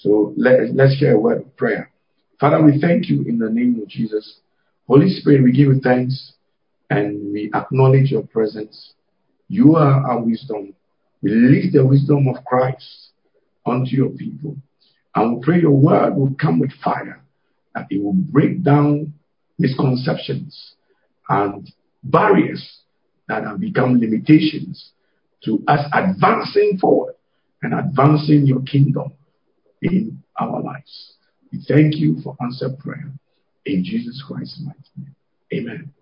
So let, let's share a word of prayer. Father, we thank you in the name of Jesus. Holy Spirit, we give you thanks and we acknowledge your presence. You are our wisdom. We release the wisdom of Christ unto your people. And we pray your word will come with fire, that it will break down misconceptions and barriers that have become limitations to us advancing forward and advancing your kingdom in our lives. We thank you for answered prayer in Jesus Christ's mighty name. Amen.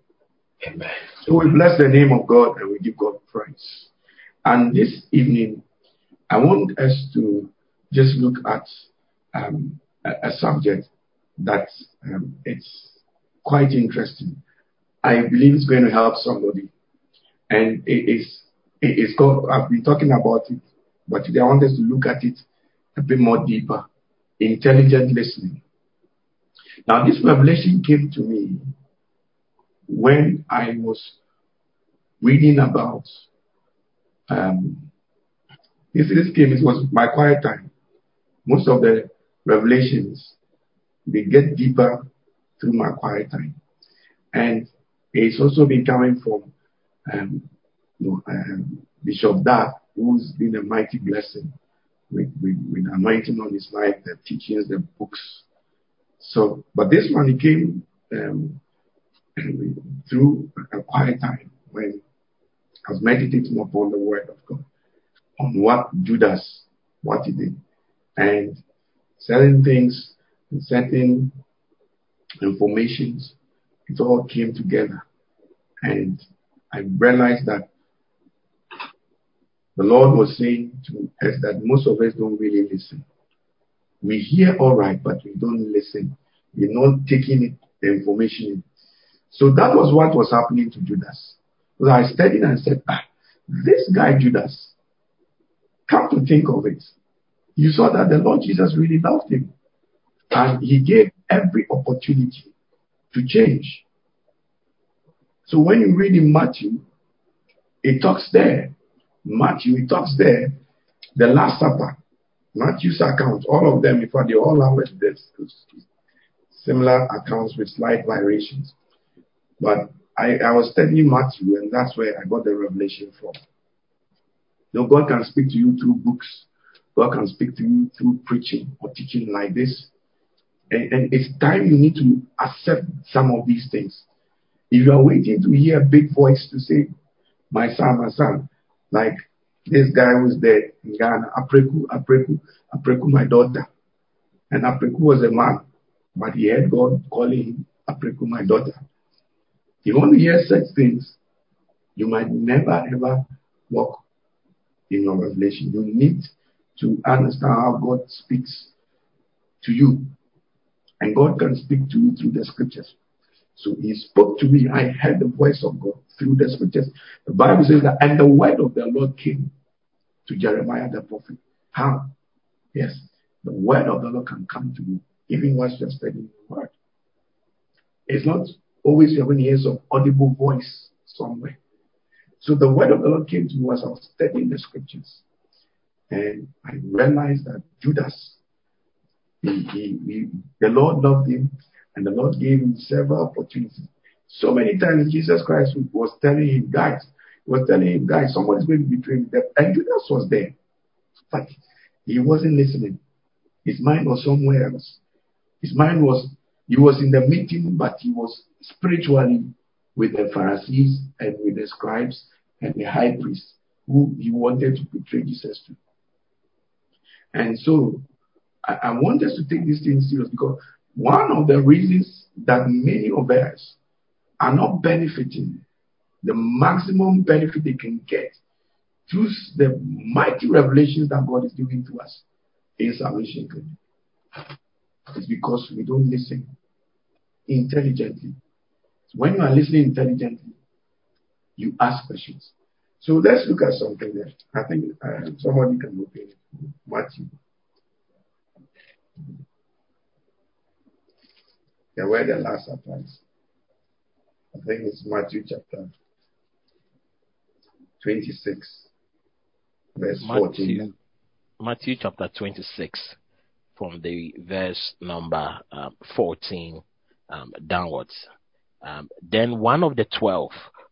Amen. So we bless the name of God and we give God praise. And this evening, I want us to just look at um, a, a, subject that um, it's quite interesting. I believe it's going to help somebody, and it is it is called. I've been talking about it, but today I want us to look at it a bit more deeper. Intelligent listening. Now, this revelation came to me when I was reading about um, this, this came, it was my quiet time. Most of the revelations, they get deeper through my quiet time. And it's also been coming from um, you know, um, Bishop Dag, who's been a mighty blessing with, with, with anointing on his life, the teachings, the books. So, but this one, it came um, through a quiet time when I was meditating upon the word of God, on what Judas, what he did, and certain things and certain informations, it all came together. And I realized that the Lord was saying to us that most of us don't really listen. We hear all right, but we don't listen. We're not taking it, the information in. So that was what was happening to Judas. So I studied and said, ah, this guy Judas, come to think of it, you saw that the Lord Jesus really loved him. And he gave every opportunity to change. So when you read in Matthew, it talks there. Matthew, it talks there. The Last Supper, Matthew's account, all of them, before they all have this similar accounts with slight variations. But I, I was studying Matthew, and that's where I got the revelation from. You know, God can speak to you through books. God can speak to you through preaching or teaching like this. And, and it's time you need to accept some of these things. If you are waiting to hear a big voice to say, my son, my son, like this guy was there in Ghana, Apreku, Apreku, Apreku, my daughter. And Apreku was a man, but he had God calling him Apreku, my daughter. You to hear such things, you might never ever walk in your revelation. You need to understand how God speaks to you. And God can speak to you through the scriptures. So he spoke to me. I heard the voice of God through the scriptures. The Bible says that, and the word of the Lord came to Jeremiah the prophet. How? Yes, the word of the Lord can come to you, even whilst you're studying the word. It's not always you're going to hear some audible voice somewhere. So the word of the Lord came to me as I was studying the scriptures. And I realized that Judas, he, he, he, the Lord loved him and the Lord gave him several opportunities. So many times Jesus Christ was telling him, guys, he was telling him, guys, somebody's going to betray me. And Judas was there. But he wasn't listening. His mind was somewhere else. His mind was, he was in the meeting, but he was spiritually with the Pharisees and with the scribes and the high priest who he wanted to betray Jesus to. And so I, I want us to take this thing serious because one of the reasons that many of us are not benefiting the maximum benefit they can get through the mighty revelations that God is giving to us in salvation is because we don't listen intelligently. When you are listening intelligently, you ask questions. So let's look at something there. I think uh, somebody can open it. Matthew. Yeah, where the last applies. I think it's Matthew chapter 26, verse Matthew, 14. Matthew chapter 26, from the verse number um, 14 um, downwards. Um, then one of the twelve,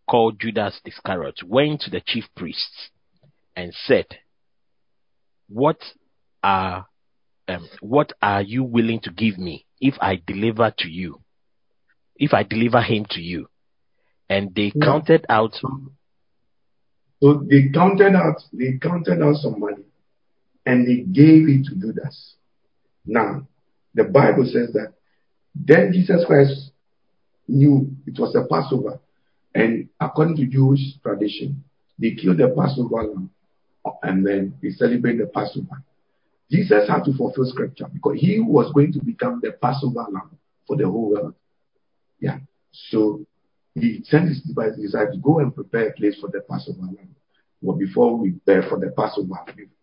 called Judas Iscariot, went to the chief priests and said, "What are um, what are you willing to give me if I deliver to you? If I deliver him to you?" And they Yeah. counted out. So they counted out, they counted out some money and they gave it to Judas. Now, the Bible says that then Jesus Christ knew it was a Passover. And according to Jewish tradition, they killed the Passover lamb and then they celebrate the Passover. Jesus had to fulfill scripture because he was going to become the Passover lamb for the whole world. Yeah. So he sent his disciples, to go and prepare a place for the Passover lamb. Well, before we prepare for the Passover,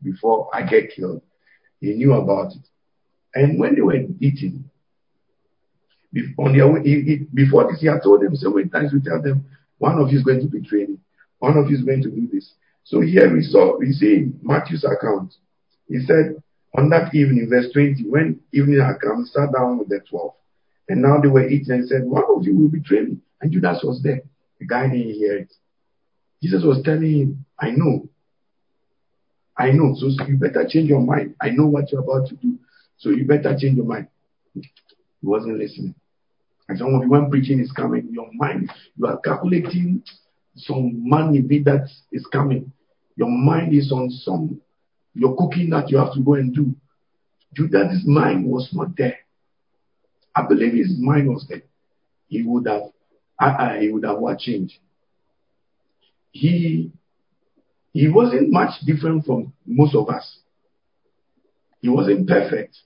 before I get killed, he knew about it. And when they were eating, on their way, he, he, before this, he had told them so many times, we tell them, one of you is going to betray me. One of you is going to do this. So here we saw, we see in Matthew's account, he said, on that evening, verse 20, when evening had come, sat down with the 12. And now they were eating and said, one of you will betray me. And Judas was there. The guy didn't hear it. Jesus was telling him, I know. I know. So you better change your mind. I know what you're about to do. So you better change your mind. He wasn't listening. And some of you, when preaching is coming, your mind, you are calculating some money that is coming. Your mind is on some, your cooking that you have to go and do. Judas' mind was not there. I believe his mind was there. He would have, uh, he would have what changed. He, he wasn't much different from most of us. He wasn't perfect.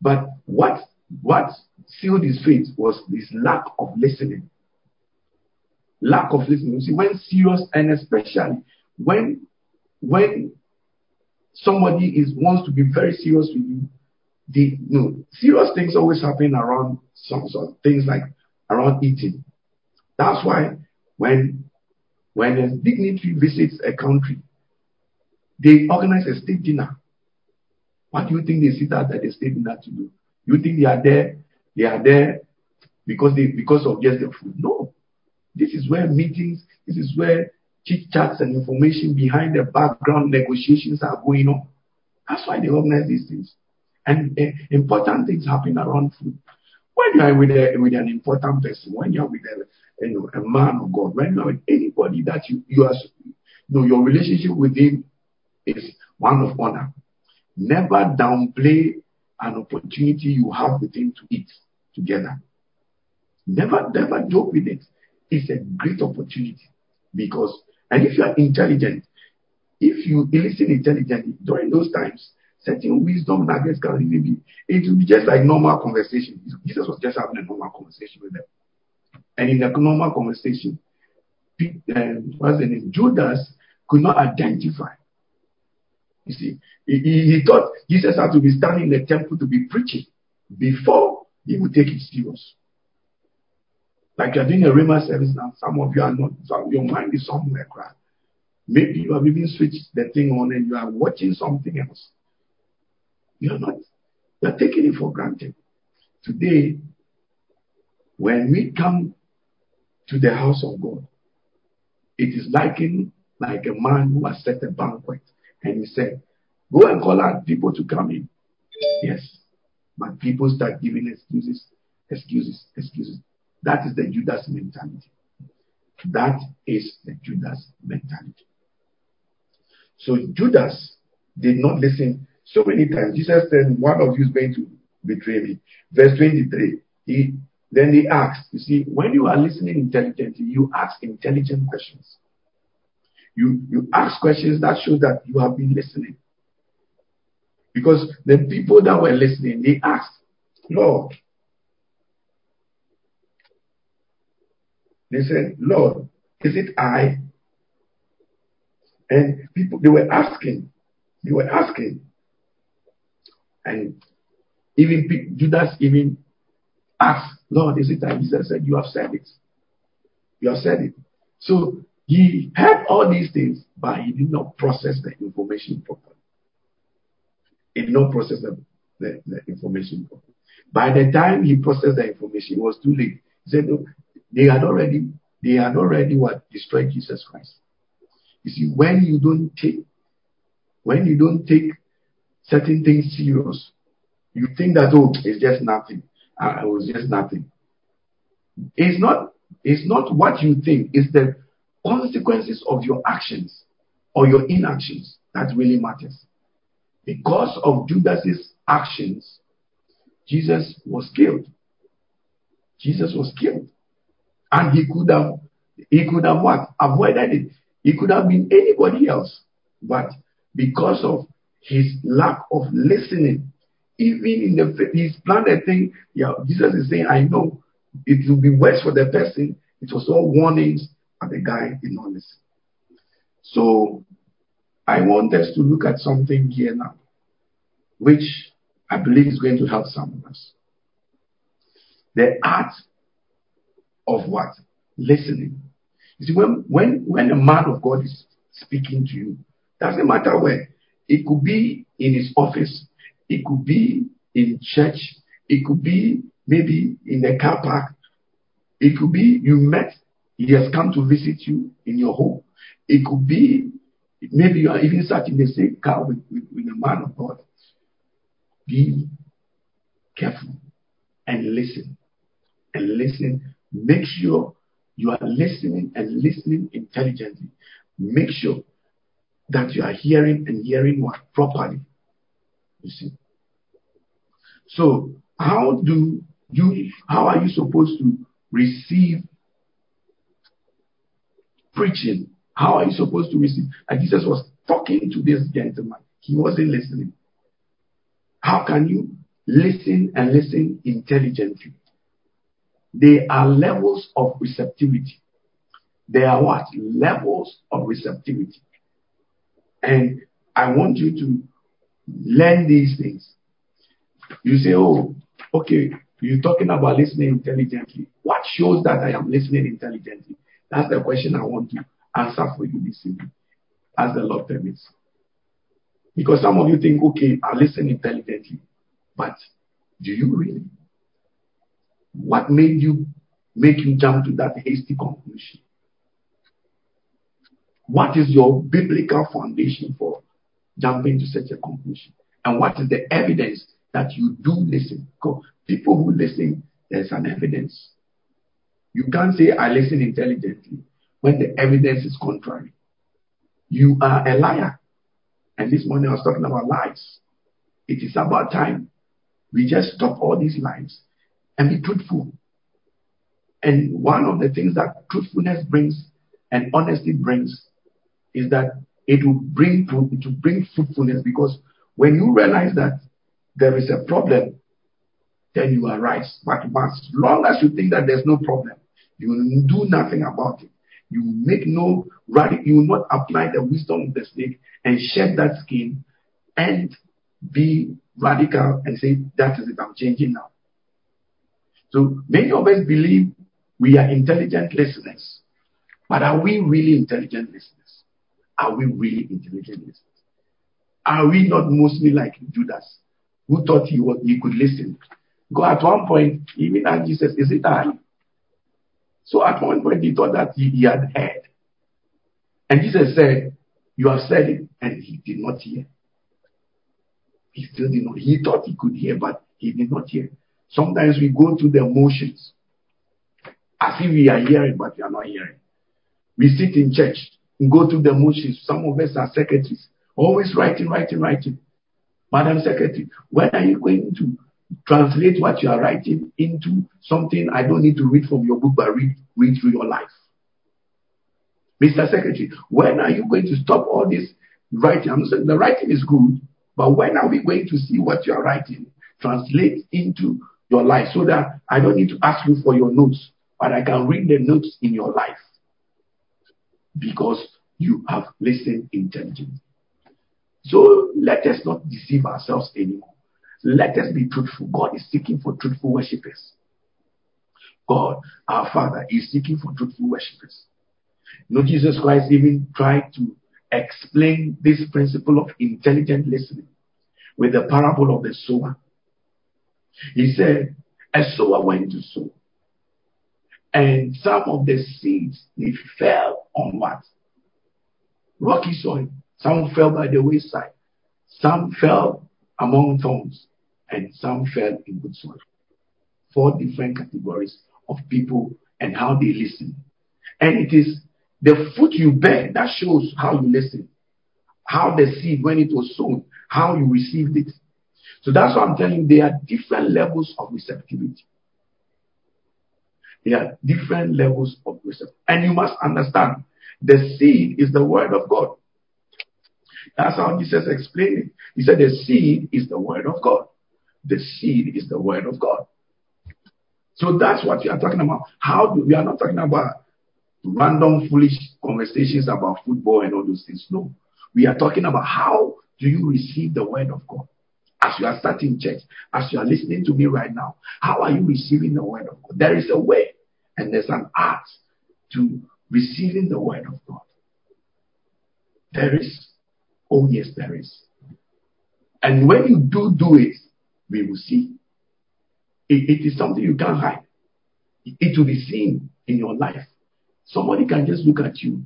But what, what sealed his faith was this lack of listening. Lack of listening. You see, when serious, and especially when, when somebody is, wants to be very serious with you, the, you know, serious things always happen around some sort of things like around eating. That's why when, when a dignitary visits a country, they organize a state dinner. What do you think they sit out at the state dinner to do? You think they are there? They are there because they because of just the food? No. This is where meetings, this is where chit chats and information behind the background negotiations are going on. That's why they organize these things. And uh, important things happen around food. When you are with, a, with an important person, when you are with a, you know, a man of God, when you are with anybody that you, you are, you know, your relationship with him is one of honor. Never downplay an opportunity you have with him to eat together. Never, never joke with it. It's a great opportunity because, and if you are intelligent, if you listen intelligently during those times, certain wisdom nuggets can really be, it will be just like normal conversation. Jesus was just having a normal conversation with them. And in the normal conversation, um, what's the name? Judas could not identify. You see, he, he, thought Jesus had to be standing in the temple to be preaching before he would take it serious. Like you're doing a Rhema service now, some of you are not, some, your mind is somewhere, crap. Maybe you have even switched the thing on and you are watching something else. You're not, you're taking it for granted. Today, when we come to the house of God, it is likened like a man who has set a banquet and he said, Go and call out people to come in. Yes. But people start giving excuses, excuses, excuses. That is the Judas mentality. That is the Judas mentality. So Judas did not listen so many times. Jesus said, One of you is going to betray me. Verse 23. He then he asked, you see, when you are listening intelligently, you ask intelligent questions. You you ask questions that show that you have been listening. Because the people that were listening, they asked, Lord, they said, Lord, is it I? And people, they were asking, they were asking. And even Judas even asked, Lord, is it I? Jesus said, You have said it. You have said it. So he heard all these things, but he did not process the information properly. He did not process the, the, the information. Properly. By the time he processed the information, it was too late. He said, no, they had already, they had already what destroyed Jesus Christ. You see, when you don't take, when you don't take certain things serious, you think that oh, it's just nothing. Uh, it was just nothing. It's not. It's not what you think. It's the consequences of your actions or your inactions that really matters. Because of Judas's actions, Jesus was killed. Jesus was killed. And he could have, he could have what? Avoided it. He could have been anybody else. But because of his lack of listening, even in the, his planned thing, yeah, Jesus is saying, I know it will be worse for the person. It was all warnings, but the guy did not listen. So I want us to look at something here now, which I believe is going to help some of us. The art of what? Listening. You see, when, when, when a man of God is speaking to you, doesn't matter where. It could be in his office. It could be in church. It could be maybe in the car park. It could be you met, he has come to visit you in your home. It could be maybe you are even sat in the same car with, with, with a man of God. Be careful and listen. And listen. Make sure you are listening and listening intelligently. Make sure that you are hearing and hearing what properly. You see. So how do you how are you supposed to receive preaching? How are you supposed to receive? And Jesus was talking to this gentleman. He wasn't listening. How can you listen and listen intelligently? There are levels of receptivity. There are what? Levels of receptivity. And I want you to learn these things. You say, oh, okay, you're talking about listening intelligently. What shows that I am listening intelligently? That's the question I want to answer for you this evening, as the Lord permits. Because some of you think, okay, I listen intelligently, but do you really? What made you make you jump to that hasty conclusion? What is your biblical foundation for jumping to such a conclusion? And what is the evidence that you do listen? Because people who listen, there's an evidence. You can't say, I listen intelligently when the evidence is contrary. You are a liar. And this morning I was talking about lies. It is about time we just stop all these lies and be truthful. And one of the things that truthfulness brings and honesty brings is that it will bring to, it will bring fruitfulness because when you realize that there is a problem, then you arise. But as long as you think that there's no problem, you will do nothing about it. You make no you will not apply the wisdom of the snake and shed that skin and be radical and say, that is it, I'm changing now. So many of us believe we are intelligent listeners. But are we really intelligent listeners? Are we really intelligent listeners? Are we not mostly like Judas, who thought he was he could listen? Go at one point, even asked Jesus, Is it I? So at one point he thought that he, he had heard. And Jesus said, You have said it, and he did not hear. He still did not. He thought he could hear, but he did not hear. Sometimes we go through the motions as if we are hearing, but we are not hearing. We sit in church and go through the motions. Some of us are secretaries, always writing, writing, writing. Madam Secretary, when are you going to translate what you are writing into something I don't need to read from your book, but read, read through your life? Mr. Secretary, when are you going to stop all this writing? I'm saying the writing is good, but when are we going to see what you are writing translate into your life so that I don't need to ask you for your notes, but I can read the notes in your life? because you have listened intelligently. So let us not deceive ourselves anymore. Let us be truthful. God is seeking for truthful worshippers. God, our Father, is seeking for truthful worshippers. You know, Jesus Christ even tried to explain this principle of intelligent listening with the parable of the sower. He said, a sower went to sow. And some of the seeds, they fell on what? Rocky soil. Some fell by the wayside. Some fell among thorns. And some fell in good soil. Four different categories of people and how they listen. And it is the fruit you bear that shows how you listen. How the seed, when it was sown, how you received it. So that's what I'm telling you. There are different levels of receptivity. There are different levels of receptivity. And you must understand the seed is the word of God. That's how Jesus explained it. He said the seed is the word of God. The seed is the word of God. So that's what we are talking about. How do we are not talking about random foolish conversations about football and all those things. No. We are talking about how do you receive the word of God? As you are starting church, as you are listening to me right now, how are you receiving the word of God? There is a way and there's an art to receiving the word of God. There is. Oh, yes, there is. And when you do do it, we will see. it, it is something you can't hide. It, it will be seen in your life. Somebody can just look at you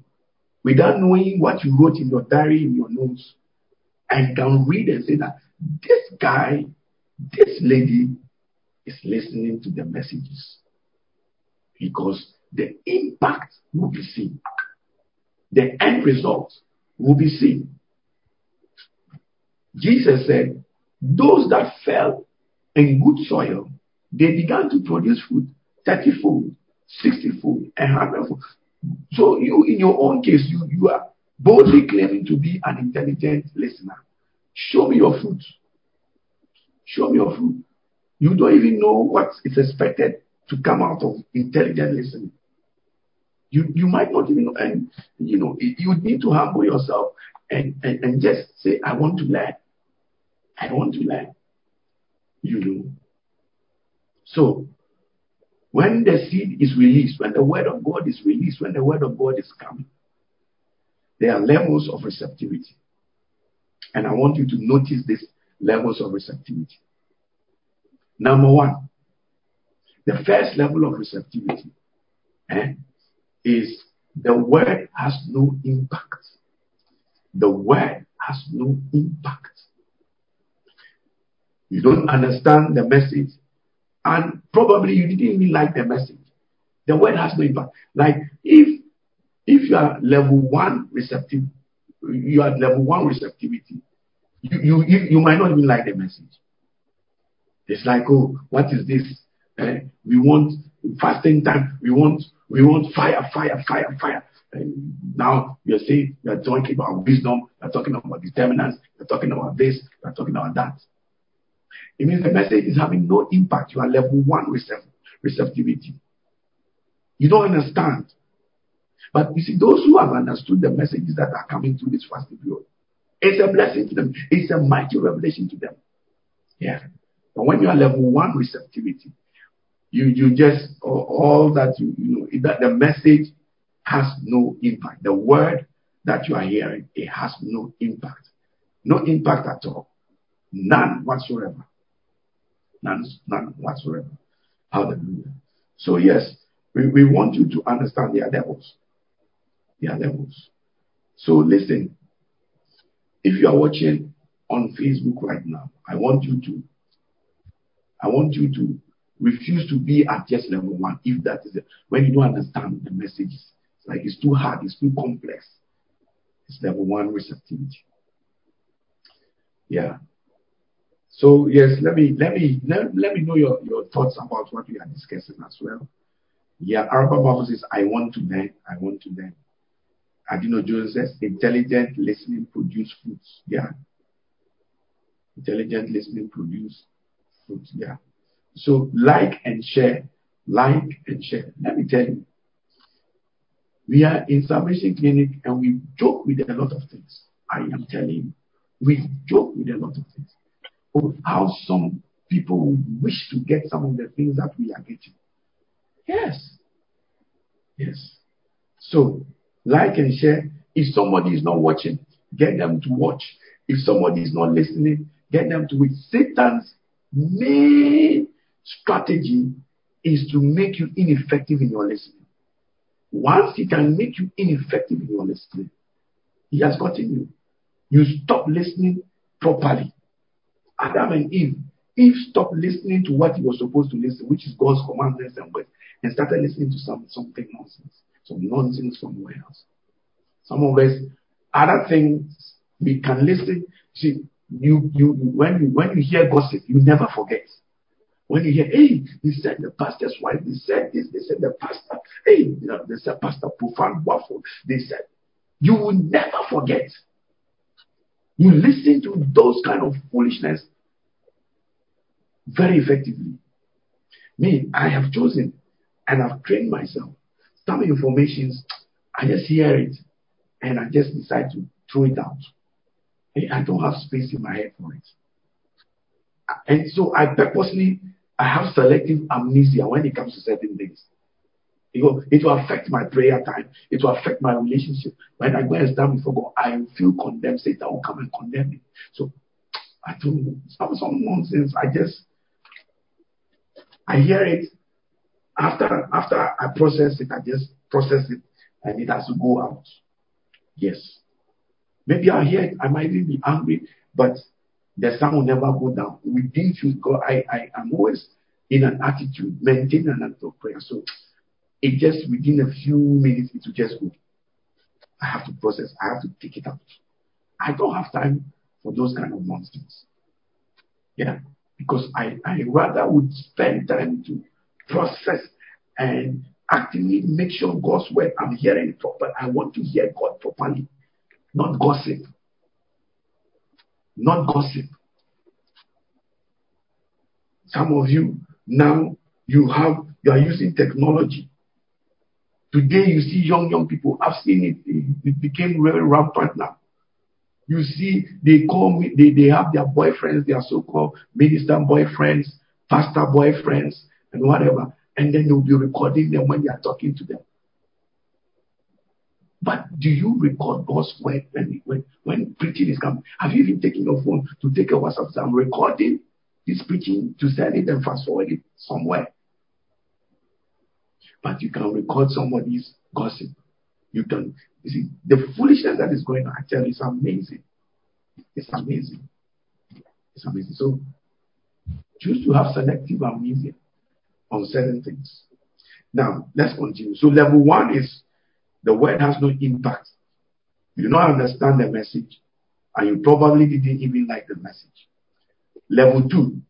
without knowing what you wrote in your diary, in your notes, and can read and say that this guy, this lady is listening to the messages. Because the impact will be seen. The end result will be seen. Jesus said, those that fell in good soil, they began to produce fruit 30 fold, 60 fold, and 100 fold. So you, in your own case, you, you are boldly claiming to be an intelligent listener. Show me your fruit. Show me your fruit. You don't even know what is expected to come out of intelligent listening. You you might not even know, and you know you need to humble yourself and, and, and just say, I want to learn. I want to learn. You know. So when the seed is released, when the word of God is released, when the word of God is coming, there are levels of receptivity. And I want you to notice these levels of receptivity. Number one, the first level of receptivity eh, is the word has no impact. The word has no impact. You don't understand the message, and probably you didn't even like the message. The word has no impact. Like if if you are level one receptive, you are level one receptivity, you, you, you might not even like the message. It's like, oh, what is this? Eh, we want fasting time. We want we want fire, fire, fire, fire. And now you're saying you're talking about wisdom, you're talking about determinants, you're talking about this, you're talking about that. It means the message is having no impact. You are level one receptivity. You don't understand. But you see, those who have understood the messages that are coming through this fasting period, it's a blessing to them. It's a mighty revelation to them. Yeah. But when you are level one receptivity, you you just all that you you know that the message has no impact. The word that you are hearing, it has no impact. No impact at all. None whatsoever. None, none whatsoever. Hallelujah. So yes, we, we want you to understand their levels. Their levels. So listen, if you are watching on Facebook right now, I want you to I want you to refuse to be at just level one if that is it. When you don't understand the messages, it's like it's too hard, it's too complex. It's level one receptivity. Yeah. So yes, let me let me let, let me know your, your thoughts about what we are discussing as well. Yeah, Araba Bible says, I want to learn, I want to learn. Adino Jones says, intelligent listening produce fruits. Yeah. Intelligent listening produce fruits. Yeah. So like and share, like and share. Let me tell you, we are in Salvation Clinic and we joke with a lot of things. I am telling you, we joke with a lot of things. Of how some people wish to get some of the things that we are getting. Yes. Yes. So like and share. If somebody is not watching, get them to watch. If somebody is not listening, get them to wait. Satan's main strategy is to make you ineffective in your listening. Once he can make you ineffective in your listening, he has gotten you. You stop listening properly. Adam and Eve, Eve stopped listening to what he was supposed to listen, which is God's commandments and words, and started listening to some something nonsense, some nonsense somewhere else. Some of us, other things we can listen. See, you you when you when you hear gossip, you never forget. When you hear, hey, they said the pastor's wife, they said this, they said the pastor, hey, you know, they said pastor profound waffle, they said, you will never forget. You listen to those kind of foolishness very effectively. Me, I have chosen and I've trained myself. Some informations, I just hear it and I just decide to throw it out. I don't have space in my head for it. And so I purposely I have selective amnesia when it comes to certain things. It will, it will affect my prayer time. It will affect my relationship. When I go and stand before God, I feel condemned. Satan will come and condemn me. So I don't know. Some, some nonsense. I just, I hear it. After, after I process it, I just process it and it has to go out. Yes. Maybe I hear it. I might even be angry, but the sun will never go down. Within you, God, I, I am always in an attitude, maintain an attitude of prayer. So it just within a few minutes, it will just go. I have to process, I have to take it out. I don't have time for those kind of nonsense. Yeah. Because I, I rather would spend time to process and actively make sure God's word I'm hearing it proper. I want to hear God properly, not gossip not gossip. Some of you now you have you are using technology. Today you see young young people. I've seen it. It became very rampant now. You see, they call me. They they have their boyfriends, their so-called minister boyfriends, pastor boyfriends, and whatever. And then you'll be recording them when you are talking to them. But do you record God's word when, when, when preaching is coming? Have you even taken your phone to take a WhatsApp? I'm recording this preaching to send it and fast forward it somewhere. But you can record somebody's gossip. You can you see the foolishness that is going on. I tell you, it's amazing. It's amazing. It's amazing. So choose to have selective amnesia on certain things. Now let's continue. So level one is the word has no impact. You do not understand the message, and you probably didn't even like the message. Level two,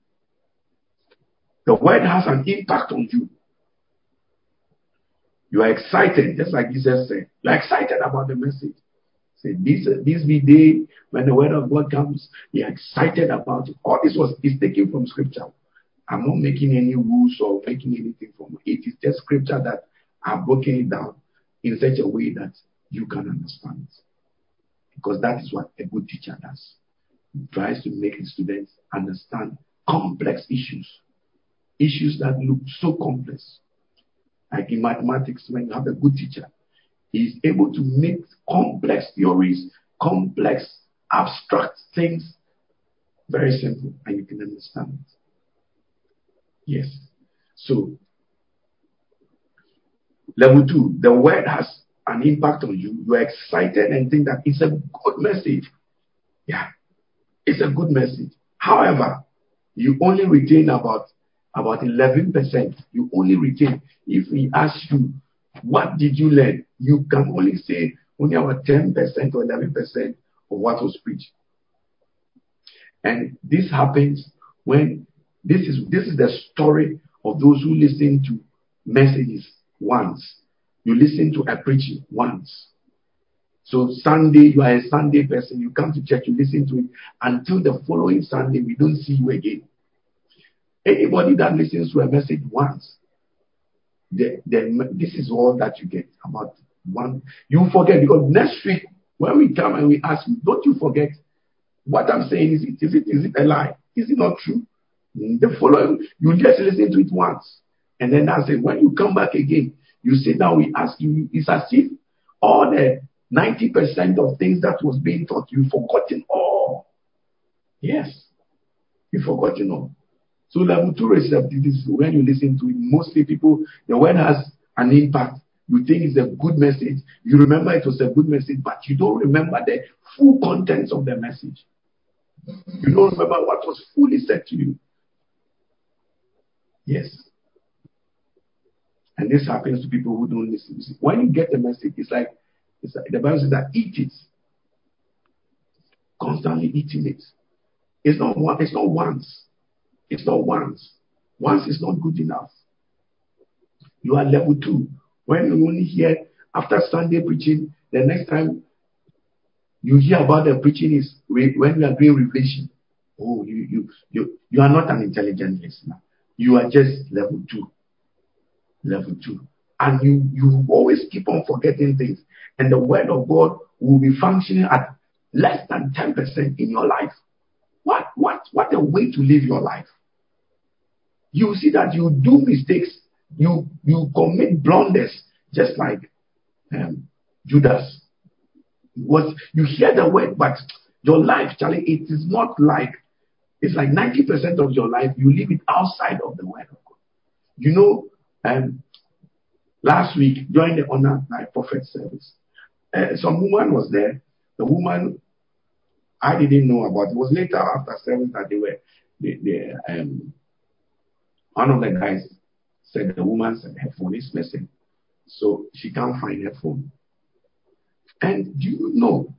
the word has an impact on you. You are excited, just like Jesus said. You are excited about the message. Say this this be day when the word of God comes. You are excited about it. All this was is taken from scripture. I'm not making any rules or making anything from it. It is just scripture that I've broken it down in such a way that you can understand. Because that is what a good teacher does. He tries to make his students understand complex issues. Issues that look so complex. Like in mathematics, when you have a good teacher, he is able to make complex theories, complex, abstract things very simple and you can understand it. Yes. So Level two, the word has an impact on you. You are excited and think that it's a good message. Yeah, it's a good message. However, you only retain about about 11%. You only retain. If we ask you, what did you learn? You can only say only about 10% or 11% of what was preached. And this happens when this is this is the story of those who listen to messages once. You listen to a preaching once. So Sunday, you are a Sunday person. You come to church, you listen to it until the following Sunday. We don't see you again. Anybody that listens to a message once, then this is all that you get about one. You forget because next week when we come and we ask you, don't you forget what I'm saying? Is it is it is it a lie? Is it not true? The following, you just listen to it once. And then I say, when you come back again, you sit down, we ask you, it's as if all the 90% of things that was being taught, you've forgotten all. Yes, you've forgotten all. So level two receptivity is when you listen to it. Mostly people, the word has an impact. You think it's a good message. You remember it was a good message, but you don't remember the full contents of the message. You don't remember what was fully said to you. Yes. And this happens to people who don't listen. When you get the message, it's like, it's like the Bible says that eat it. Constantly eating it. It's not one, it's not once. It's not once. Once is not good enough. You are level two. When you only hear after Sunday preaching, the next time you hear about the preaching is when you are doing revelation. Oh, you you you you are not an intelligent listener. You are just level two. Level two. And you you always keep on forgetting things. And the word of God will be functioning at less than 10% in your life. What what what a way to live your life you see that you do mistakes, you you commit blunders, just like um, Judas. Was you hear the word, but your life, Charlie, it is not like it's like ninety percent of your life you live it outside of the word of God. You know, um, last week during the honor night prophet service, uh, some woman was there. The woman I didn't know about. It was later after service that they were they, they um, one of the guys said the woman said her phone is missing. So she can't find her phone. And do you know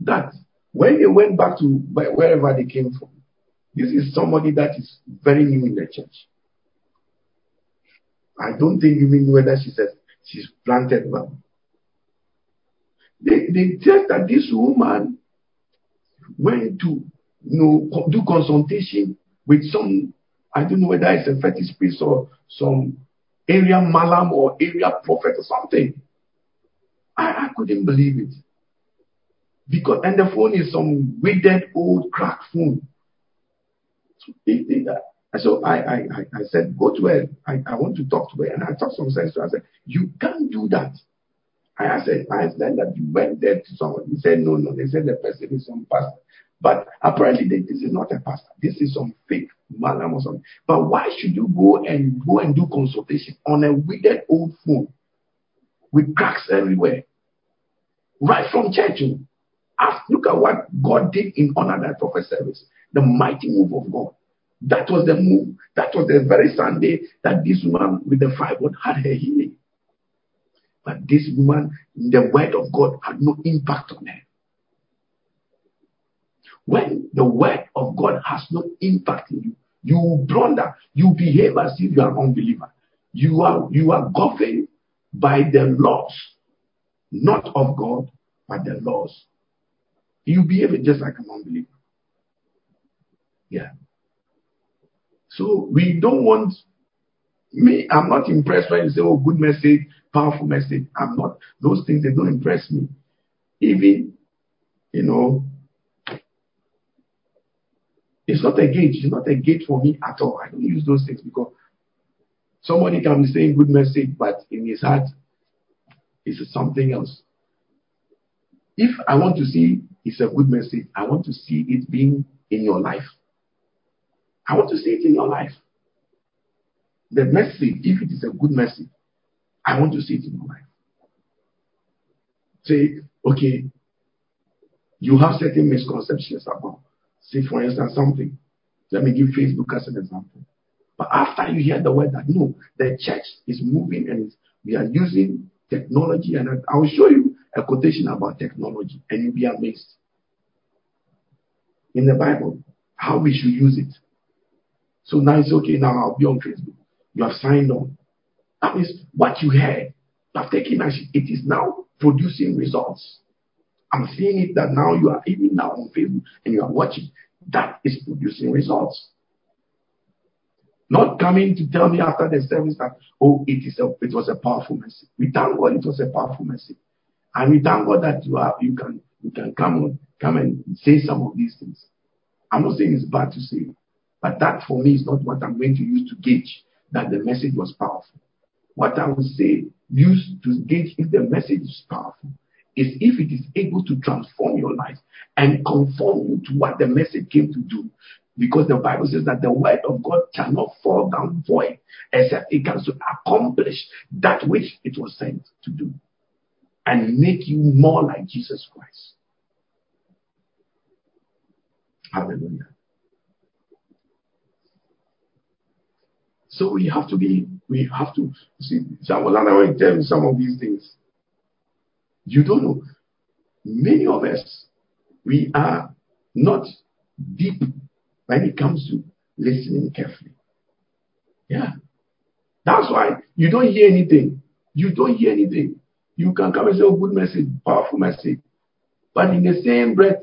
that when they went back to wherever they came from, this is somebody that is very new in the church. I don't think even whether she says she's planted well. They, they said that this woman went to you know, do consultation with some I don't know whether it's a fetish priest or some area malam or area prophet or something. I, I couldn't believe it. Because and the phone is some withered old cracked phone. So, it, uh, so I, I, I, said, go to her. I, I want to talk to her. And I talked some sense to her. I said, you can't do that. I said, I said that you went there to someone. He said, no, no. They said the person is some pastor. But apparently this is not a pastor. This is some fake malam or something. But why should you go and go and do consultation on a withered old phone with cracks everywhere? Right from church. Oh. Ask, look at what God did in honor that prophet service. The mighty move of God. That was the move. That was the very Sunday that this woman with the fibroid had her healing. But this woman, the word of God had no impact on her. When the word of God has no impact in you, you blunder, you behave as if you are an unbeliever. You are you are governed by the laws, not of God, but the laws. You behave just like an unbeliever. Yeah. So we don't want me. I'm not impressed when you say, "Oh, good message, powerful message." I'm not. Those things they don't impress me. Even, you know, it's not a gauge. It's not a gauge for me at all. I don't use those things because somebody can be saying good message, but in his heart, it's something else. If I want to see it's a good message, I want to see it being in your life. I want to see it in your life. The message, if it is a good message, I want to see it in your life. Say, okay, you have certain misconceptions about Say, for instance, something. Let me give Facebook as an example. But after you hear the word that no, the church is moving and we are using technology, and I will show you a quotation about technology, and you'll be amazed. In the Bible, how we should use it. So now it's okay, now I'll be on Facebook. You have signed on. That means what you heard, you have taken action. It is now producing results. I'm seeing it that now you are even now on Facebook and you are watching. That is producing results. Not coming to tell me after the service that, oh, it is a, it was a powerful message. We thank God it was a powerful message. And we thank God that you are, you can, you can come on, come and say some of these things. I'm not saying it's bad to say, but that for me is not what I'm going to use to gauge that the message was powerful. What I would say, use to gauge if the message is powerful is if it is able to transform your life and conform you to what the message came to do. Because the Bible says that the word of God cannot fall down void except it to accomplish that which it was sent to do and make you more like Jesus Christ. Hallelujah. So we have to be, we have to see. Want to tell you some of these things. You don't know. Many of us, we are not deep when it comes to listening carefully. Yeah. That's why you don't hear anything. You don't hear anything. You can come and say, oh, good message, powerful message. But in the same breath,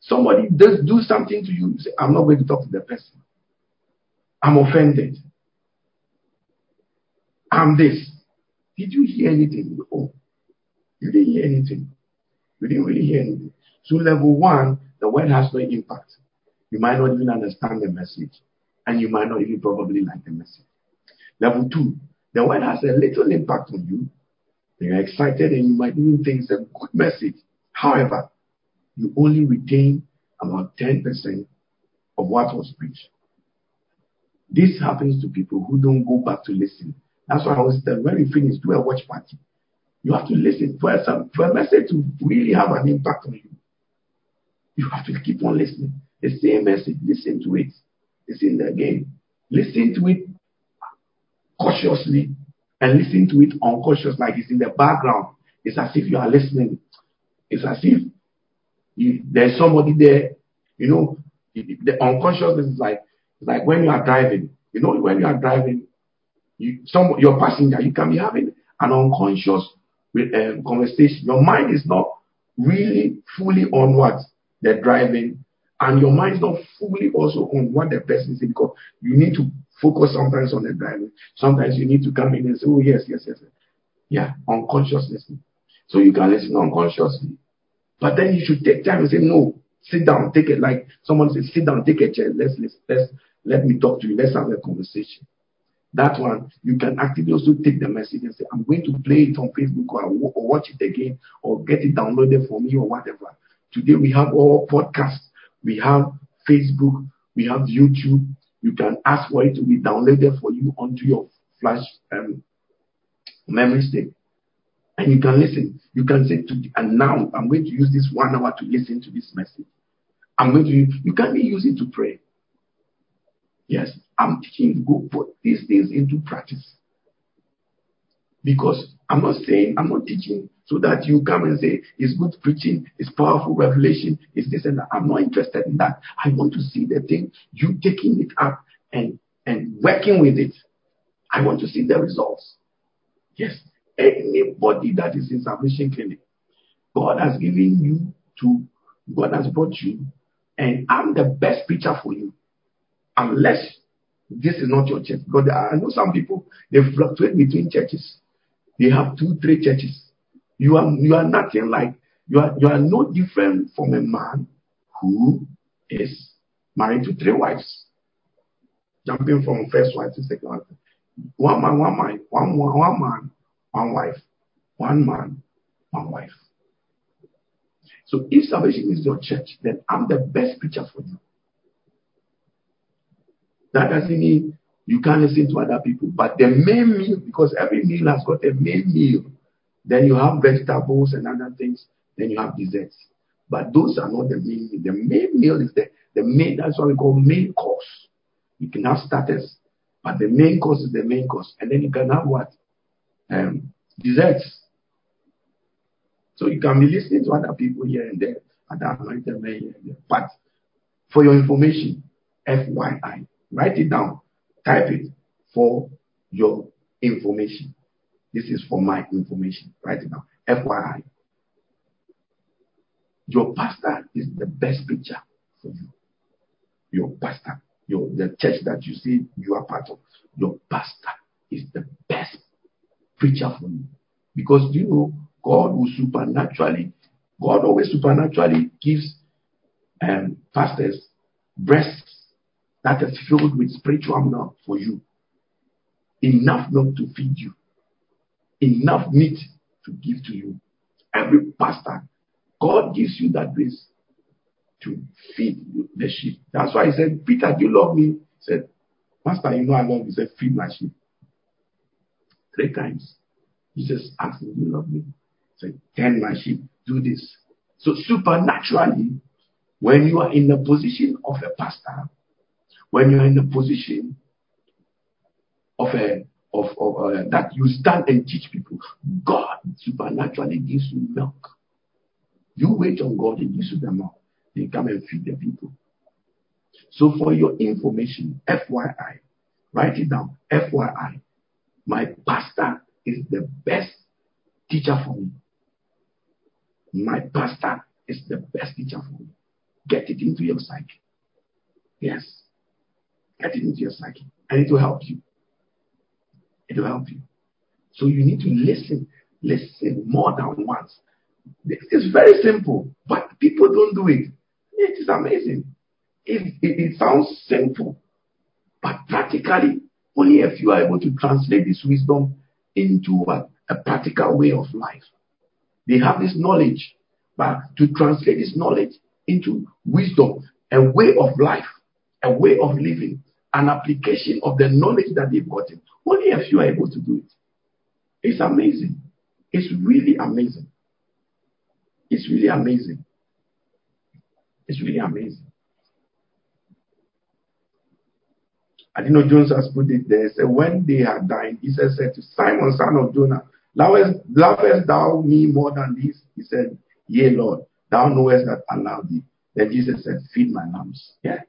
somebody does do something to you, you say, I'm not going to talk to the person. I'm offended. I'm this. Did you hear anything? No. You didn't hear anything. You didn't really hear anything. So level one, the word has no impact. You might not even understand the message. And you might not even probably like the message. Level two, the word has a little impact on you. You're excited and you might even think it's a good message. However, you only retain about 10% of what was preached. This happens to people who don't go back to listen that's why I was saying when we finish, do a watch party. You have to listen for a, for a message to really have an impact on you. You have to keep on listening. The same message, listen to it. Listen again. Listen to it cautiously and listening to it unconscious, like it's in the background. It's as if you are listening. It's as if you, there's somebody there. You know, the unconsciousness is like like when you are driving. You know, when you are driving, you, some your passenger, you can be having an unconscious uh, conversation. Your mind is not really fully on what they're driving, and your mind is not fully also on what the person is because you need to focus sometimes on the driving. Sometimes you need to come in and say, "Oh yes, yes, yes, yeah, unconsciousness." So you can listen unconsciously, but then you should take time and say, "No, sit down, take it." Like someone says, "Sit down, take a chair. Let's let's, let's let me talk to you. Let's have a conversation." That one, you can actively also take the message and say, I'm going to play it on Facebook or, or watch it again or get it downloaded for me or whatever. Today we have all podcasts, we have Facebook, we have YouTube. You can ask for it to be downloaded for you onto your flash um, memory stick. And you can listen. You can say, to, and now I'm going to use this one hour to listen to this message. I'm going to, you can use it to pray. Yes, I'm teaching go put these things into practice. Because I'm not saying, I'm not teaching so that you come and say, it's good preaching, it's powerful revelation, it's this and that. I'm not interested in that. I want to see the thing, you taking it up and, and working with it. I want to see the results. Yes. Anybody that is in salvation clinic, God has given you to, God has brought you, and I'm the best preacher for you unless this is not your church. Because I know some people they fluctuate between churches. They have two, three churches. You are you are nothing like you are you are no different from a man who is married to three wives. Jumping from first wife to second wife. One man, one man, one, one, one man, one wife. One man, one wife. So if salvation is your church, then I'm the best preacher for you. That doesn't mean you can't listen to other people. But the main meal, because every meal has got a main meal. Then you have vegetables and other things. Then you have desserts. But those are not the main meal. The main meal is the, the main, that's what we call main course. You can have starters, but the main course is the main course. And then you can have what? Um, desserts. So you can be listening to other people here and there, men here and there. But for your information, FYI, Write it down. Type it for your information. This is for my information. It down. FYI. Your pastor is the best preacher for you. Your pastor, your the church that you see you are part of, your pastor is the best preacher for you. Because you know God will supernaturally, God always supernaturally gives um, pastors breasts that is filled with spiritual milk for you. Enough milk to feed you. Enough meat to give to you. Every pastor, God gives you that grace. to feed the sheep. That's why he said, Peter, do you love me? He said, Master, you know I love you. He said, feed my sheep. Three times. Jesus asked him, Do you love me? He said, Tend my sheep, do this. So supernaturally, when you are in the position of a pastor, when you are in the position of a of, of uh, that you stand and teach people, God supernaturally gives you milk. You wait on God, He gives you the milk. They come and feed the people. So for your information, FYI, write it down. FYI, my pastor is the best teacher for me. My pastor is the best teacher for me. Get it into your psyche. Yes. Get it into your psyche. And it will help you. It will help you. So you need to listen. Listen more than once. It's very simple, but people don't do it. It is amazing. It, it, it sounds simple, but practically, only a few are able to translate this wisdom into a, a practical way of life. They have this knowledge, but to translate this knowledge into wisdom, a way of life, a way of living, an application of the knowledge that they've gotten, only a few are able to do it. It's amazing. It's really amazing. It's really amazing. It's really amazing. Adino Jones has put it there. He said, when they had dined, Jesus said to Simon, son of Jonah, lovest, lovest thou me more than this? He said, Yea, Lord, thou knowest that I love thee. Then Jesus said, Feed my lambs. Yeah.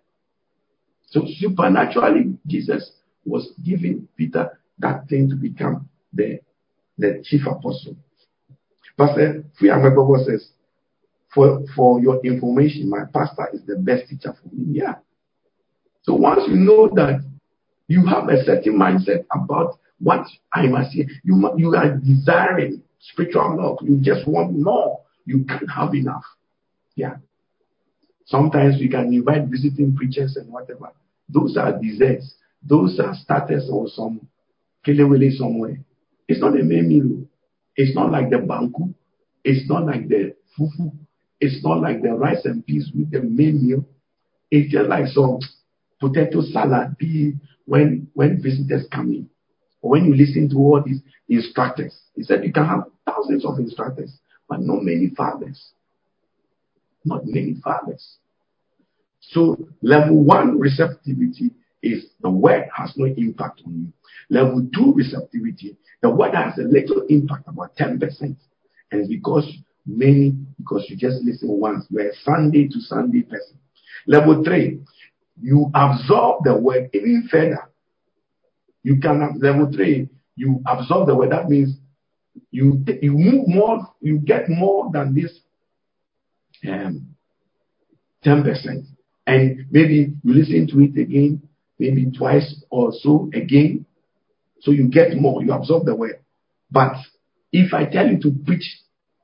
So supernaturally, Jesus was giving Peter that thing to become the, the chief apostle. Pastor Fiamebobo says, for, for your information, my pastor is the best teacher for me. Yeah. So once you know that you have a certain mindset about what I must say, you, you are desiring spiritual milk. You just want more. You can't have enough. Yeah. Sometimes we can invite visiting preachers and whatever. Those are desserts. Those are starters or some kelewele somewhere. It's not a main meal. Oh. It's not like the banku. It's not like the fufu. It's not like the rice and peas with the main meal. It's just like some potato salad when when visitors come in. When you listen to all these instructors. He said you can have thousands of instructors, but not many fathers. Not many fathers. So level one receptivity is the word has no impact on you. Level two receptivity, the word has a little impact, about 10%. And it's because many, because you just listen once. You're a Sunday to Sunday person. Level three, you absorb the word even further. You can, level three, you absorb the word. That means you, you move more, you get more than this um, 10%. And maybe you listen to it again, maybe twice or so again. So you get more, you absorb the word. But if I tell you to preach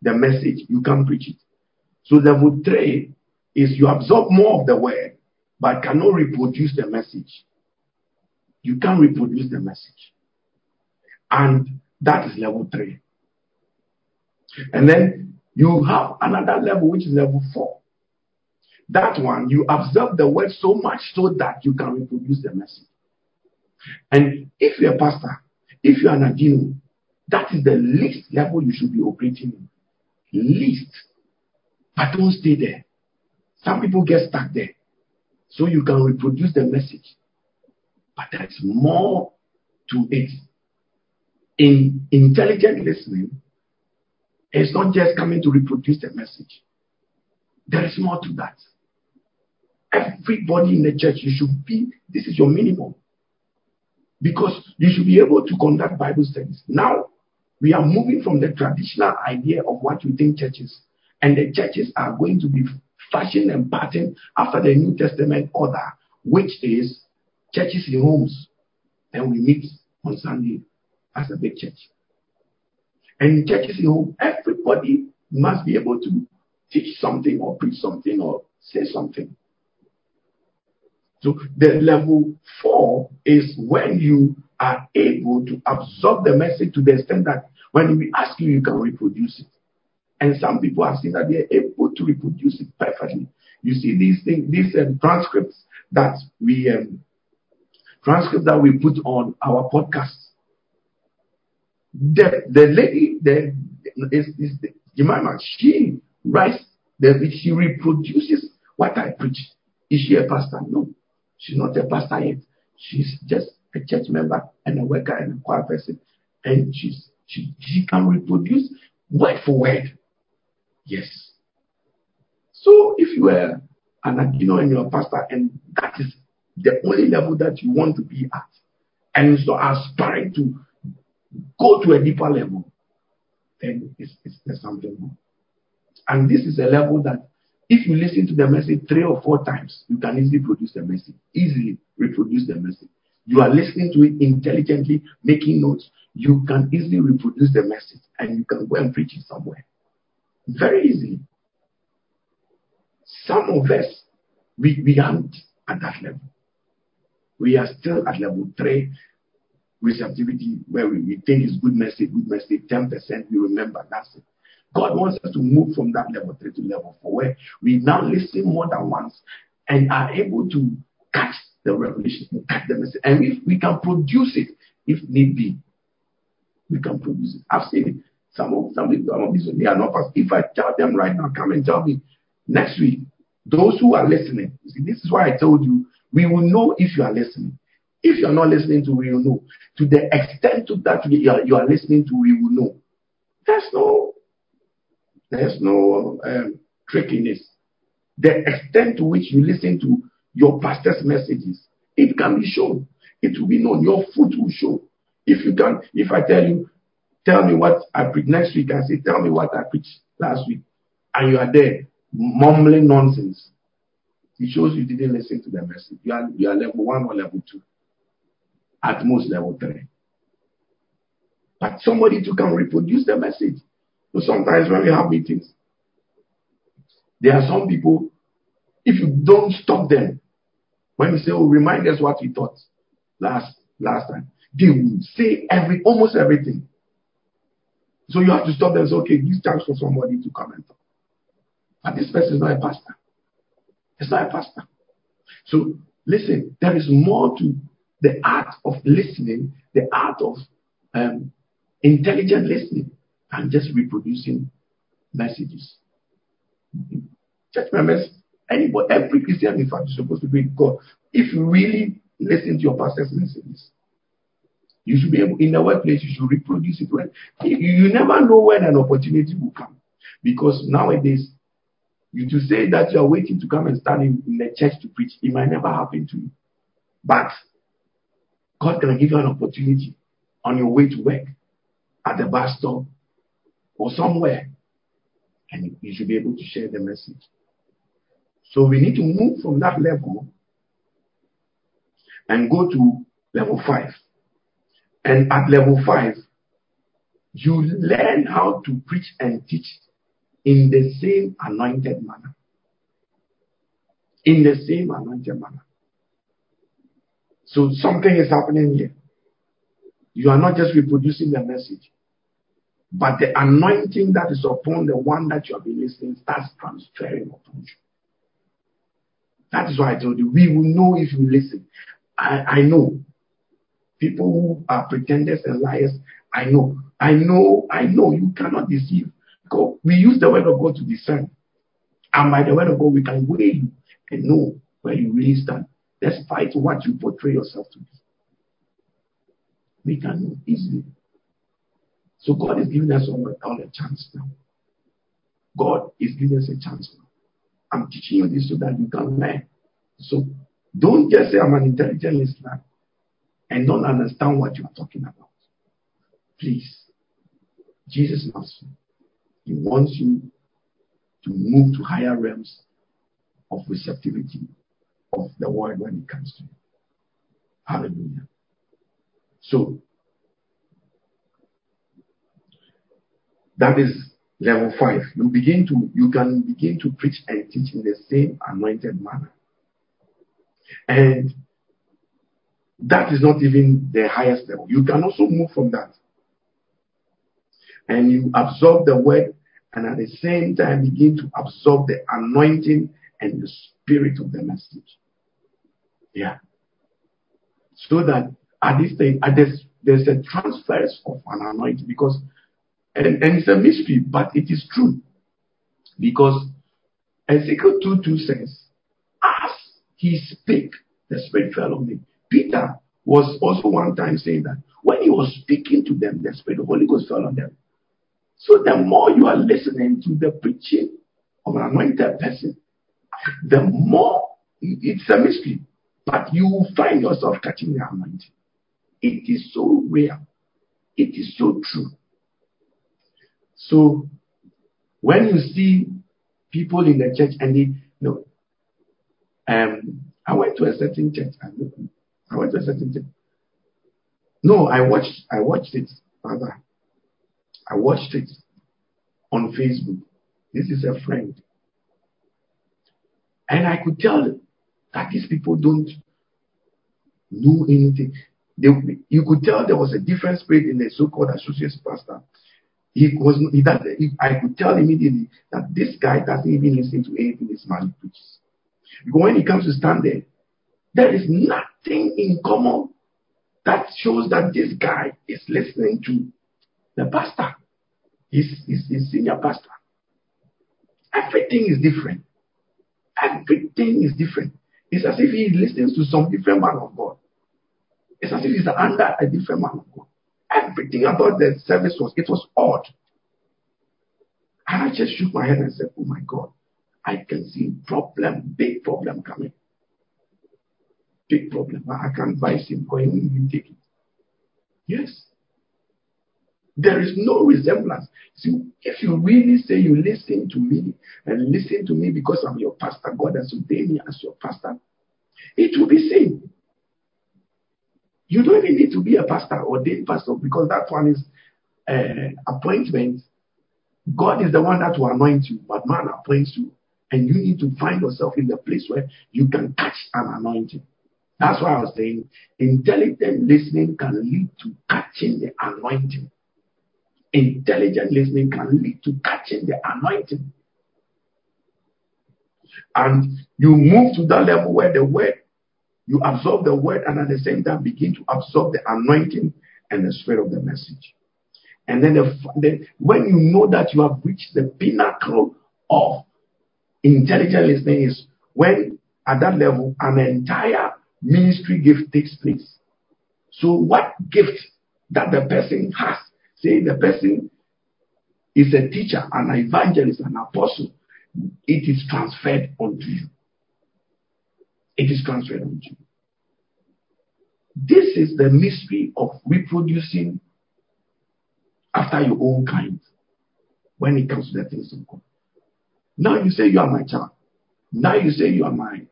the message, you can't preach it. So level three is you absorb more of the word, but cannot reproduce the message. You can't reproduce the message. And that is level three. And then you have another level, which is level four. That one, you observe the word so much so that you can reproduce the message. And if you're a pastor, if you're an adino, that is the least level you should be operating in. Least. But don't stay there. Some people get stuck there. So you can reproduce the message. But there's more to it. In intelligent listening, it's not just coming to reproduce the message. There is more to that. Everybody in the church, you should be, this is your minimum. Because you should be able to conduct Bible studies. Now, we are moving from the traditional idea of what we think churches, and the churches are going to be fashioned and patterned after the New Testament order, which is churches in homes. And we meet on Sunday as a big church. And in churches in home, everybody must be able to teach something or preach something or say something. So the level four is when you are able to absorb the message to the extent that when we ask you, you can reproduce it. And some people have seen that they are able to reproduce it perfectly. You see these things, these um, transcripts that we um, transcript that we put on our podcast. The the lady, the is, is the, Jemima, she writes, the, she reproduces what I preach. Is she a pastor? No, she's not a pastor yet. She's just a church member and a worker and a choir person, and she's she, she can reproduce word for word. Yes. So if you are an you know and you're a pastor and that is the only level that you want to be at, and so aspiring to go to a deeper level, then it's, it's, something more. And this is a level that if you listen to the message three or four times, you can easily produce the message, easily reproduce the message. You are listening to it intelligently, making notes. You can easily reproduce the message and you can go and preach it somewhere. Very easily. Some of us, we, we aren't at that level. We are still at level three receptivity where we, we think it's good message, good message, 10% we remember, that's it. God wants us to move from that level three to level four, where we now listen more than once and are able to catch the revelation, catch the message. And if we can produce it, if need be, we can produce it. I've seen it. Some of some people, some of these they are not fast. If I tell them right now, come and tell me next week, those who are listening, see, this is why I told you, we will know if you are listening. If you are not listening to, we will know. To the extent to that you are, you are listening to, we will know. There's no, there's no um, trickiness. The extent to which you listen to your pastor's messages, it can be shown. It will be known. Your fruit will show. If you can, if I tell you, tell me what I preach next week, I say, tell me what I preached last week, and you are there mumbling nonsense, it shows you didn't listen to the message. You are, you are level one or level two, at most level three. But somebody to come reproduce the message. So sometimes when we have meetings, there are some people, if you don't stop them, when you say, oh, remind us what we taught last last time, they will say every almost everything. So you have to stop them and say, okay, this chance for somebody to come and talk. But this person is not a pastor. It's not a pastor. So listen, there is more to the art of listening, the art of um, intelligent listening, than just reproducing messages. Church members, anybody, every Christian, in fact, is supposed to be God. If you really listen to your pastor's messages, you should be able, in the workplace, you should reproduce it. You, you never know when an opportunity will come, because nowadays, you to say that you are waiting to come and stand in, in the church to preach, it might never happen to you. But God can give you an opportunity on your way to work, at the bus stop, or somewhere, and you should be able to share the message. So we need to move from that level and go to level five. And at level five, you learn how to preach and teach in the same anointed manner. In the same anointed manner. So something is happening here. You are not just reproducing the message, but the anointing that is upon the one that you have been listening starts transferring upon you. That is why I told you, we will know if you listen. I, I know people who are pretenders and liars. I know, I know, I know you cannot deceive. Because we use the word of God to discern. And by the word of God, we can weigh you and know where you really stand, despite what you portray yourself to be. We can know easily. So God is giving us all, a chance now. God is giving us a chance now. I'm teaching you this so that you can learn. So don't just say I'm an intelligent listener and don't understand what you are talking about. Please. Jesus loves you. He wants you to move to higher realms of receptivity of the word when it comes to you. Hallelujah. So, that is level five. You begin to, you can begin to preach and teach in the same anointed manner. And that is not even the highest level. You can also move from that. And you absorb the word and at the same time begin to absorb the anointing and the spirit of the message. Yeah. So that at this thing, at this, there's a transfer of an anointing because, and, and it's a mystery, but it is true. Because Ezekiel 2 2 says, As he spake, the Spirit fell on me. Peter was also one time saying that when he was speaking to them, the Spirit of the Holy Ghost fell on them. So the more you are listening to the preaching of an anointed person, the more it's a mystery, but you will find yourself catching the anointing. It is so real. It is so true. So when you see people in the church and they know, um, I went to a certain church. I went to a certain church. No, I watched I watched it, Father. I watched it on Facebook. This is a friend. And I could tell that these people don't know anything. They, you could tell there was a different spirit in the so-called associate pastor. He was he that I could tell immediately that this guy doesn't even listen to anything this man preaches. Because when he comes to stand there, there is nothing in common that shows that this guy is listening to the pastor, his, his, his senior pastor. Everything is different. Everything is different. It's as if he listens to some different man of God. It's as if he's under a different man of God. Everything about the service was it was odd. And I just shook my head and said, Oh my God, I can see problem, big problem coming. Big problem. I can advise him going and take it. Yes. There is no resemblance. See, if you really say you listen to me and listen to me because I'm your pastor, God has ordained me as your pastor, it will be seen. You don't even need to be a pastor, or ordained pastor, because that one is uh, appointment. God is the one that will anoint you, but man appoints you. And you need to find yourself in the place where you can catch an anointing. That's why I was saying intelligent listening can lead to catching the anointing. Intelligent listening can lead to catching the anointing. And you move to that level where the word you absorb the word and at the same time begin to absorb the anointing and the spirit of the message. And then the, the, when you know that you have reached the pinnacle of intelligent listening is when at that level an entire ministry gift takes place. So what gift that the person has, say the person is a teacher, an evangelist, an apostle, it is transferred onto you. It is you. This is the mystery of reproducing after your own kind when it comes to the things of God. Now you say you are my child. Now you say you are mine.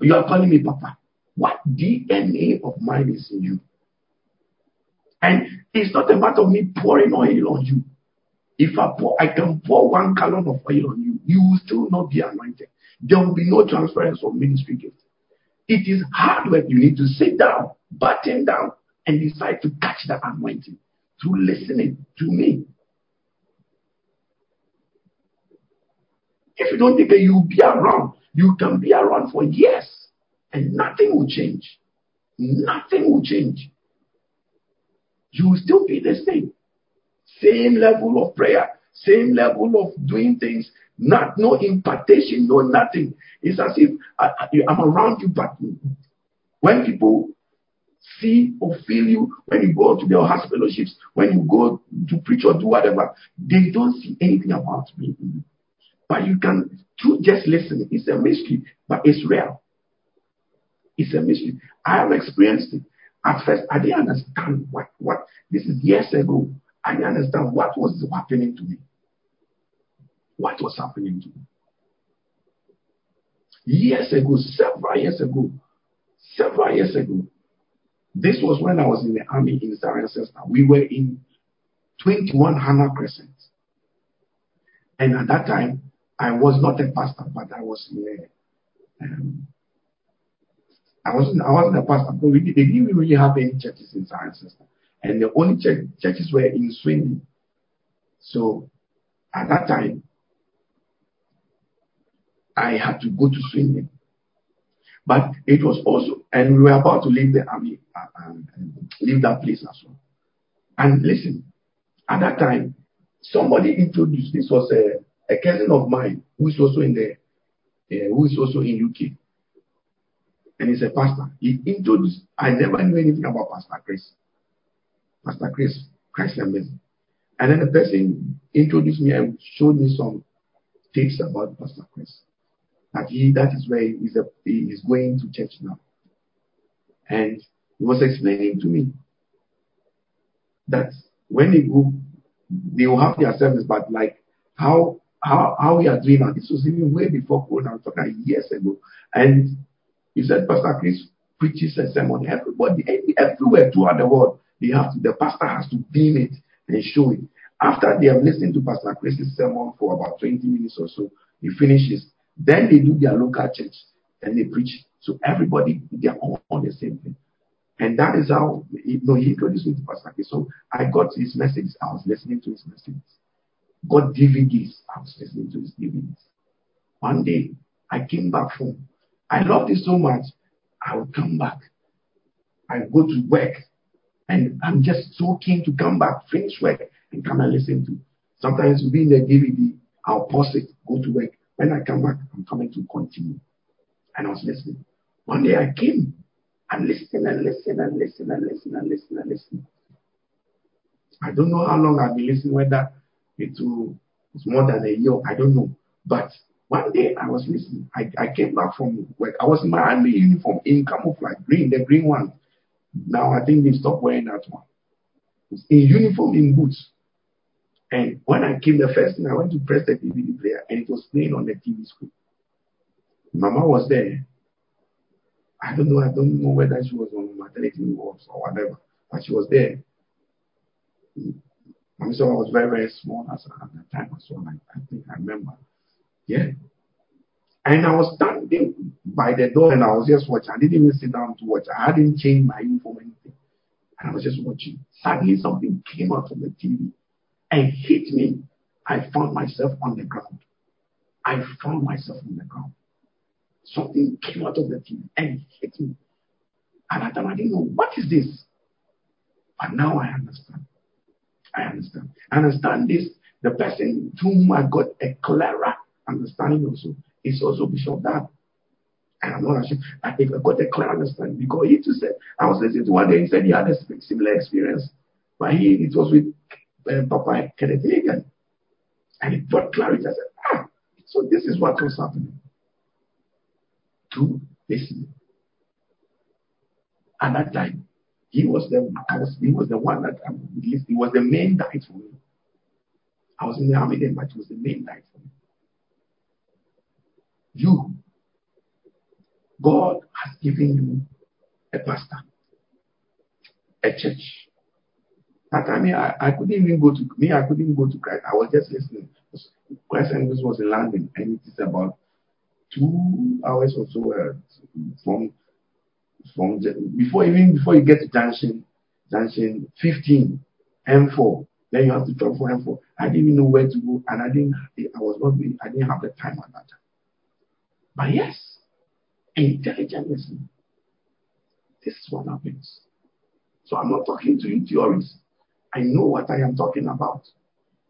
you are calling me Papa. What DNA of mine is in you? And it's not a matter of me pouring oil on you. If I pour, I can pour one gallon of oil on you, you will still not be anointed. There will be no transference of ministry gifts. It is hard work. You need to sit down, button down, and decide to catch that anointing through listening to me. If you don't think that you'll be around, you can be around for years and nothing will change. Nothing will change. You will still be the same. Same level of prayer, same level of doing things, not no impartation, no nothing. It's as if I, am around you, but when people see or feel you, when you go to their house fellowships, when you go to preach or do whatever, they don't see anything about me. But you can, through just listening, it's a mystery, but it's real. It's a mystery. I have experienced it. At first, I didn't understand what, what, this is years ago. I didn't understand what was happening to me. What was happening to me? Years ago, several years ago, several years ago, this was when I was in the army in Cirencester. We were in 21 Hannah Crescent. And at that time, I was not a pastor, but I was in a, um, I wasn't, I wasn't a pastor, but we, they didn't really have any churches in Cirencester. And the only church, churches were in Swindon. So at that time, I had to go to Swindon. But it was also, and we were about to leave the army, uh, um, leave that place as well. And listen, at that time, somebody introduced, this was a, a cousin of mine who is also in the, uh, who is also in UK. And he's a pastor. He introduced, I never knew anything about Pastor Chris. Pastor Chris, Christ Amazing. And then the person introduced me and showed me some tips about Pastor Chris. That he, that is where he is, a, he is going to church now. And he was explaining to me that when they go, they will have their service, but like how how how we are doing now. This was even way before Corona. I'm talking years ago. And he said, Pastor Chris preaches a sermon. Everybody, everywhere throughout the world, they have to, the pastor has to beam it and show it. After they have listened to Pastor Chris's sermon for about 20 minutes or so, he finishes. Then they do their local church and they preach. So everybody, they are all on the same thing. And that is how you know, he introduced me to Pastor. So I got his messages. I was listening to his messages. Got DVDs. I was listening to his DVDs. One day, I came back home. I loved it so much. I would come back. I go to work. And I'm just so keen to come back, finish work, and come and listen to. Sometimes we'll in the DVD. I'll pause it, go to work. When I come back, I'm coming to continue. And I was listening. One day I came and listened and listened and listened and listened and listened and listened. I don't know how long I've been listening, whether it will, it's more than a year, I don't know. But one day I was listening. I, I came back from work. I was in my army uniform in camouflage, green, the green one. Now I think they stopped wearing that one. In uniform, in boots. And when I came, the first thing I went to press the DVD player, and it was playing on the TV screen. Mama was there. I don't know. I don't know whether she was on maternity leave or whatever, but she was there. And so I was very, very small at that time as well. I, I think I remember. Yeah. And I was standing by the door and I was just watching. I didn't even sit down to watch. I hadn't changed my uniform or anything. And I was just watching. Suddenly something came out from the TV and hit me. I found myself on the ground. I found myself on the ground. Something came out of the TV and hit me. And at that time I didn't know what is this. But now I understand. I understand. I understand this. The person to whom I got a clearer understanding also is also Bishop Dan. And I'm not ashamed. I think I got a clear understanding because he too said, I was listening to one day, he said he had a similar experience. But he, it was with Papa Kenneth Hagin. And it brought clarity. I said, ah, so this is what was happening. To listen. At that time, he was the I was he was the one that um, he was the main guide for me. I was in the army then, but he was the main guide for me. You, God has given you a pastor, a church. That time I, I couldn't even go to me, I couldn't go to Christ. I was just listening. Christ and this was in London, and it is about two hours or so uh, from from the, before even before you get to junction junction 15 M4. Then you have to travel for M4. I didn't even know where to go, and I didn't. I was not. I didn't have the time at that time. But yes, intelligent listening. This is what happens. So I'm not talking to you theories. I know what I am talking about.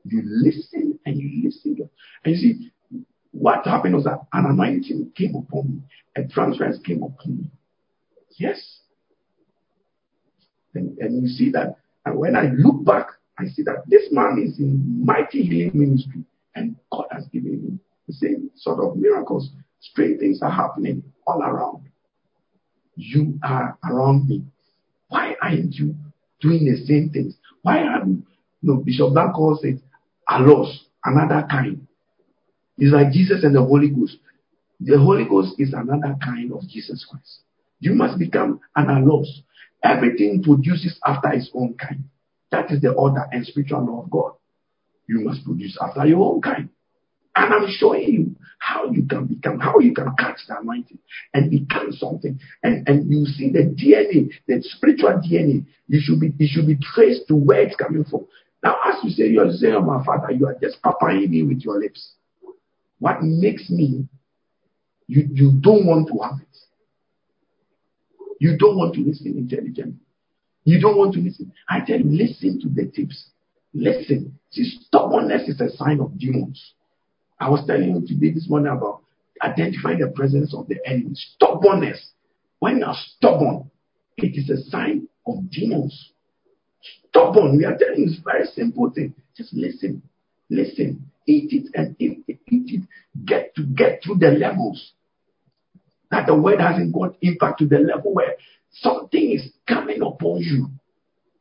You listen and you listen. And you see, what happened was that an anointing came upon me, a transference came upon me. Yes. And, and you see that, and when I look back, I see that this man is in mighty healing ministry, and God has given him the same sort of miracles Strange things are happening all around. You are around me. Why aren't you doing the same things? Why are? No, Bishop Dan calls it allos, another kind. It's like Jesus and the Holy Ghost. The Holy Ghost is another kind of Jesus Christ. You must become an allos. Everything produces after its own kind. That is the order and spiritual law of God. You must produce after your own kind. And I'm showing you how you can become, how you can catch the anointing and become something. And, and you see the DNA, the spiritual DNA, you should be, it should be traced to where it's coming from. Now, as you say, you're saying, oh, my father, you are just papaying me with your lips. What makes me You, you don't want to have it. You don't want to listen intelligently. You don't want to listen. I tell you, listen to the tips. Listen. See, stubbornness is a sign of demons. I was telling you today this morning about identifying the presence of the enemy. Stubbornness. When you're stubborn, it is a sign of demons. Stubborn. We are telling you it's very simple thing. Just listen. Listen. Eat it and eat it. Eat it. Get to get through the levels. That the word hasn't got impact to the level where something is coming upon you.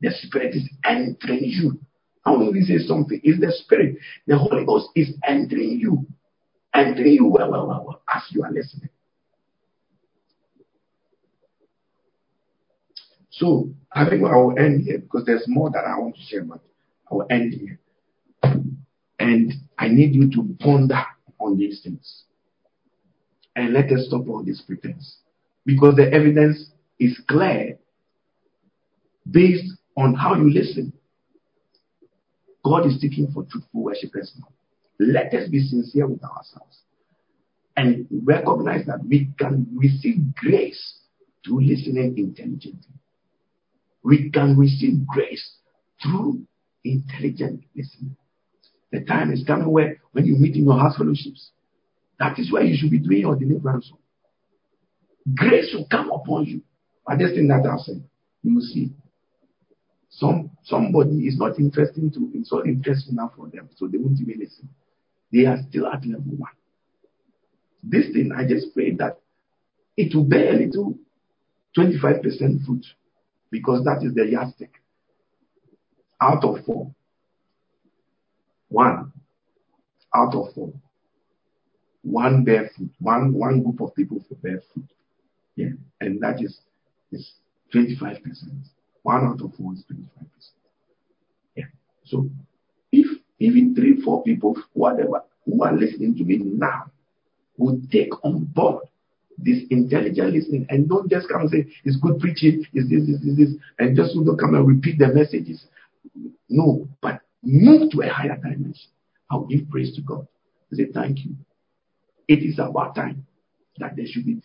The spirit is entering you. How will we say something? It's the spirit. The Holy Ghost is entering you. Entering you well, well, well, well, as you are listening. So I think I will end here because there's more that I want to share, but I will end here. And I need you to ponder on these things. And let us stop all this pretense. Because the evidence is clear based on how you listen. God is seeking for truthful worshippers now. Let us be sincere with ourselves and recognize that we can receive grace through listening intelligently. We can receive grace through intelligent listening. The time is coming where when you meet in your house fellowships, that is where you should be doing your deliverance. Grace will come upon you. But this thing that I said, you will see. Some somebody is not interesting to it's not interesting enough for them, so they won't even listen. They are still at level one. This thing, I just pray that it will bear a little 25% fruit because that is the yardstick. Out of four. One out of four. One bear fruit. One one group of people for bear fruit. Yeah. And that is is 25%. One out of four is 25%. Yeah. So if even three, four people, whatever, who are listening to me now would take on board this intelligent listening and don't just come and say it's good preaching, is this, this, this, this, and just don't come and repeat the messages. No, but move to a higher dimension. I'll give praise to God. I say thank you. It is about time that there should be.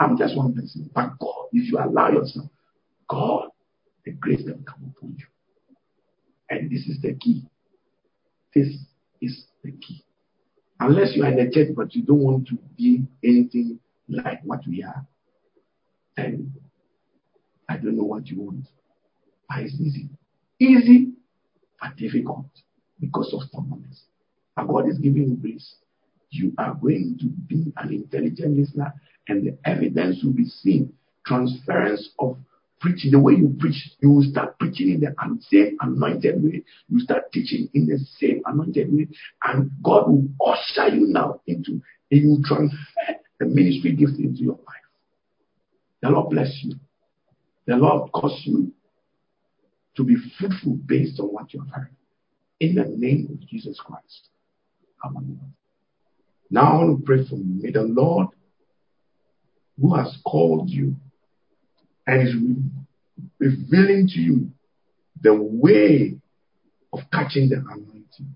I'm just one person, but God, if you allow yourself, God, grace will come upon you. And this is the key. This is the key. Unless you are in the church but you don't want to be anything like what we are, then I don't know what you want. But it's easy. Easy, but difficult because of stubbornness. But God is giving you grace. You are going to be an intelligent listener, and the evidence will be seen. Transference of preaching, the way you preach, you will start preaching in the same anointed way. You start teaching in the same anointed way, and God will usher you now into, you will transfer the ministry gift into your life. The Lord bless you. The Lord cause you to be fruitful based on what you have heard. In the name of Jesus Christ. Amen. Now I want to pray for you. May the Lord, who has called you and is revealing to you the way of catching the anointing,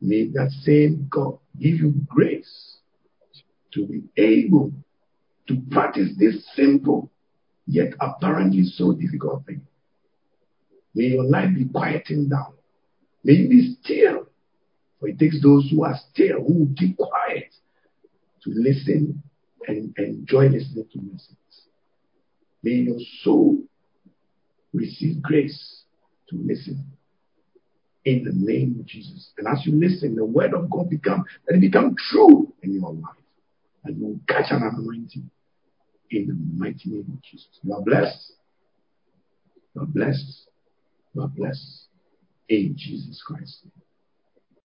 may that same God give you grace to be able to practice this simple yet apparently so difficult thing. May your life be quieting down. May you be still. For it takes those who are still, who keep quiet, to listen and enjoy listening to messages. May your soul receive grace to listen in the name of Jesus. And as you listen, the word of God become let it become true in your life. And you will catch an anointing in the mighty name of Jesus. You are blessed. You are blessed. You are blessed. In Jesus Christ.